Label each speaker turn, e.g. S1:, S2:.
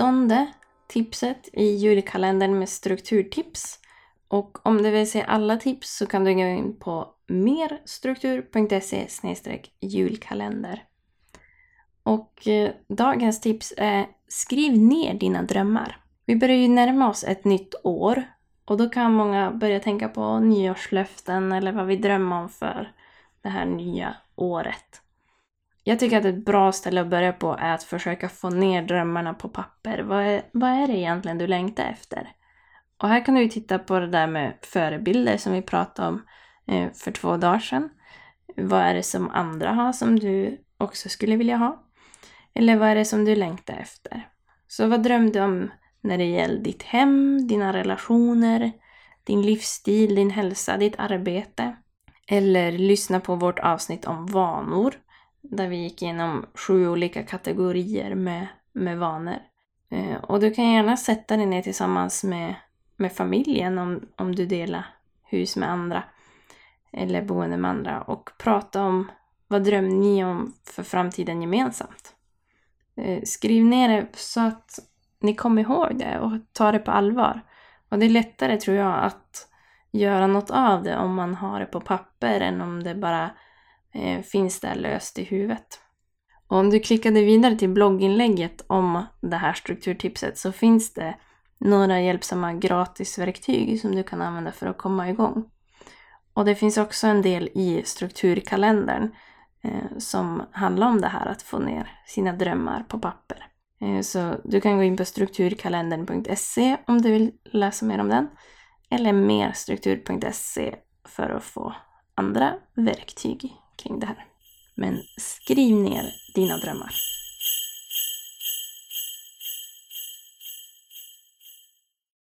S1: här är det nittonde tipset i julkalendern med strukturtips. Och om du vill se alla tips så kan du gå in på merstruktur.se julkalender. Och eh, dagens tips är skriv ner dina drömmar. Vi börjar ju närma oss ett nytt år och då kan många börja tänka på nyårslöften eller vad vi drömmer om för det här nya året. Jag tycker att ett bra ställe att börja på är att försöka få ner drömmarna på papper. Vad är, vad är det egentligen du längtar efter? Och här kan du titta på det där med förebilder som vi pratade om eh, för två dagar sedan. Vad är det som andra har som du också skulle vilja ha? Eller vad är det som du längtar efter? Så vad drömde du om när det gäller ditt hem, dina relationer, din livsstil, din hälsa, ditt arbete? Eller lyssna på vårt avsnitt om vanor där vi gick igenom sju olika kategorier med, med vanor. Eh, och du kan gärna sätta dig ner tillsammans med, med familjen om, om du delar hus med andra eller boende med andra och prata om vad drömmer ni om för framtiden gemensamt. Eh, skriv ner det så att ni kommer ihåg det och tar det på allvar. Och det är lättare tror jag att göra något av det om man har det på papper än om det bara Eh, finns där löst i huvudet. Och om du klickade vidare till blogginlägget om det här strukturtipset så finns det några hjälpsamma gratisverktyg som du kan använda för att komma igång. Och det finns också en del i strukturkalendern eh, som handlar om det här att få ner sina drömmar på papper. Eh, så du kan gå in på strukturkalendern.se om du vill läsa mer om den. Eller merstruktur.se för att få andra verktyg kring det här. Men skriv ner dina drömmar.